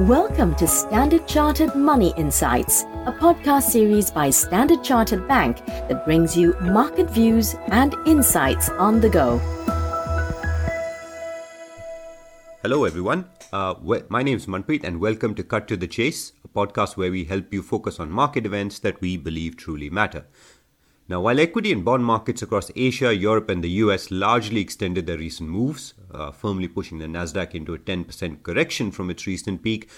Welcome to Standard Chartered Money Insights, a podcast series by Standard Chartered Bank that brings you market views and insights on the go. Hello, everyone. Uh, my name is Manpreet, and welcome to Cut to the Chase, a podcast where we help you focus on market events that we believe truly matter. Now, while equity and bond markets across Asia, Europe, and the US largely extended their recent moves, uh, firmly pushing the Nasdaq into a 10% correction from its recent peak,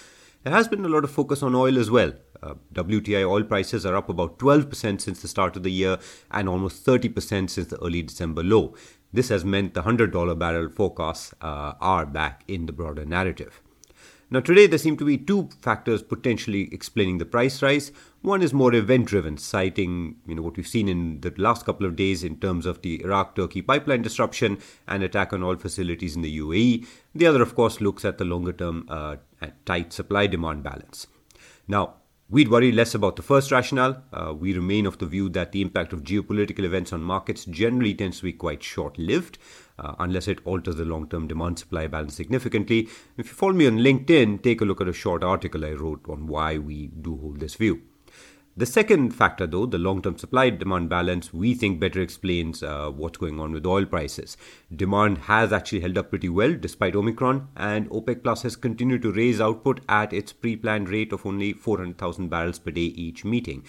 there has been a lot of focus on oil as well. Uh, WTI oil prices are up about 12% since the start of the year and almost 30% since the early December low. This has meant the $100 barrel forecasts uh, are back in the broader narrative. Now, today there seem to be two factors potentially explaining the price rise. One is more event-driven, citing you know what we've seen in the last couple of days in terms of the Iraq-Turkey pipeline disruption and attack on oil facilities in the UAE. The other, of course, looks at the longer-term uh, tight supply-demand balance. Now, We'd worry less about the first rationale. Uh, we remain of the view that the impact of geopolitical events on markets generally tends to be quite short lived, uh, unless it alters the long term demand supply balance significantly. If you follow me on LinkedIn, take a look at a short article I wrote on why we do hold this view. The second factor, though, the long term supply demand balance, we think better explains uh, what's going on with oil prices. Demand has actually held up pretty well despite Omicron, and OPEC Plus has continued to raise output at its pre planned rate of only 400,000 barrels per day each meeting.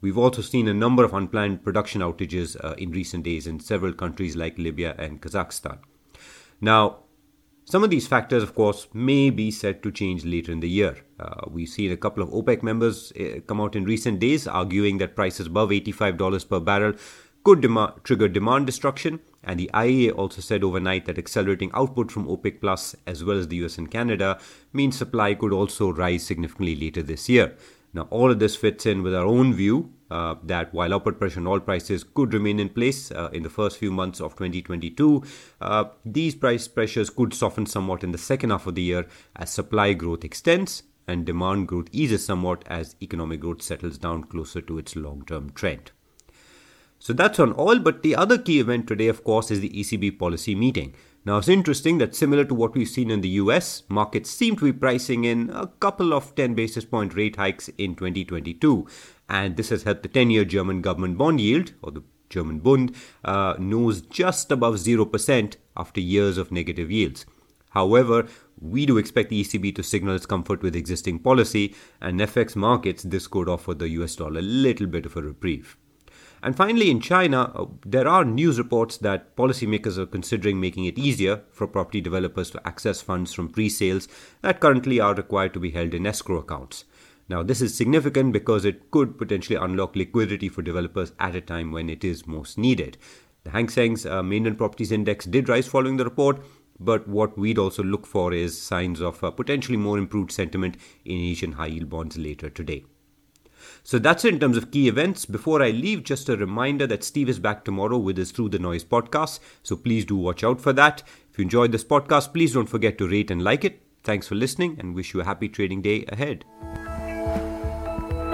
We've also seen a number of unplanned production outages uh, in recent days in several countries like Libya and Kazakhstan. Now, some of these factors, of course, may be set to change later in the year. Uh, we've seen a couple of OPEC members uh, come out in recent days arguing that prices above $85 per barrel could dem- trigger demand destruction. And the IEA also said overnight that accelerating output from OPEC Plus, as well as the US and Canada, means supply could also rise significantly later this year. Now, all of this fits in with our own view uh, that while upward pressure on oil prices could remain in place uh, in the first few months of 2022, uh, these price pressures could soften somewhat in the second half of the year as supply growth extends and demand growth eases somewhat as economic growth settles down closer to its long term trend. So that's on oil, but the other key event today, of course, is the ECB policy meeting. Now, it's interesting that similar to what we've seen in the US, markets seem to be pricing in a couple of 10 basis point rate hikes in 2022. And this has helped the 10 year German government bond yield, or the German Bund, uh, nose just above 0% after years of negative yields. However, we do expect the ECB to signal its comfort with existing policy, and FX markets, this could offer the US dollar a little bit of a reprieve. And finally, in China, uh, there are news reports that policymakers are considering making it easier for property developers to access funds from pre sales that currently are required to be held in escrow accounts. Now, this is significant because it could potentially unlock liquidity for developers at a time when it is most needed. The Hang Seng's uh, mainland properties index did rise following the report, but what we'd also look for is signs of uh, potentially more improved sentiment in Asian high yield bonds later today. So that's it in terms of key events. Before I leave, just a reminder that Steve is back tomorrow with his Through the Noise podcast. So please do watch out for that. If you enjoyed this podcast, please don't forget to rate and like it. Thanks for listening and wish you a happy trading day ahead.